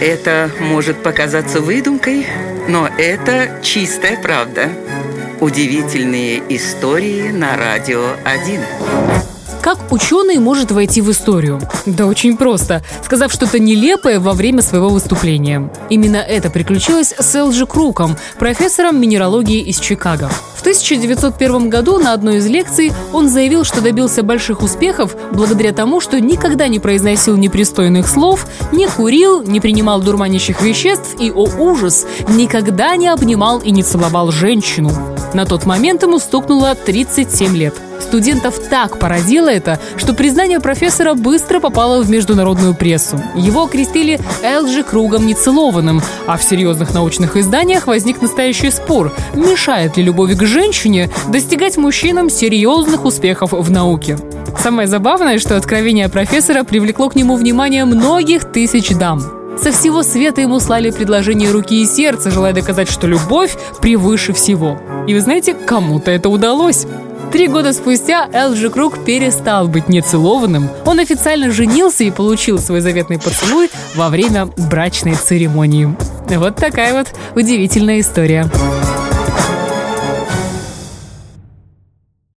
Это может показаться выдумкой, но это чистая правда. Удивительные истории на радио 1. Как ученый может войти в историю? Да очень просто, сказав что-то нелепое во время своего выступления. Именно это приключилось с Элджи Круком, профессором минералогии из Чикаго. В 1901 году на одной из лекций он заявил, что добился больших успехов благодаря тому, что никогда не произносил непристойных слов, не курил, не принимал дурманящих веществ и, о ужас, никогда не обнимал и не целовал женщину. На тот момент ему стукнуло 37 лет. Студентов так поразило это, что признание профессора быстро попало в международную прессу. Его окрестили Элджи кругом нецелованным, а в серьезных научных изданиях возник настоящий спор, мешает ли любовь к женщине достигать мужчинам серьезных успехов в науке. Самое забавное, что откровение профессора привлекло к нему внимание многих тысяч дам. Со всего света ему слали предложение руки и сердца, желая доказать, что любовь превыше всего. И вы знаете, кому-то это удалось. Три года спустя Элджи Круг перестал быть нецелованным. Он официально женился и получил свой заветный поцелуй во время брачной церемонии. Вот такая вот удивительная история.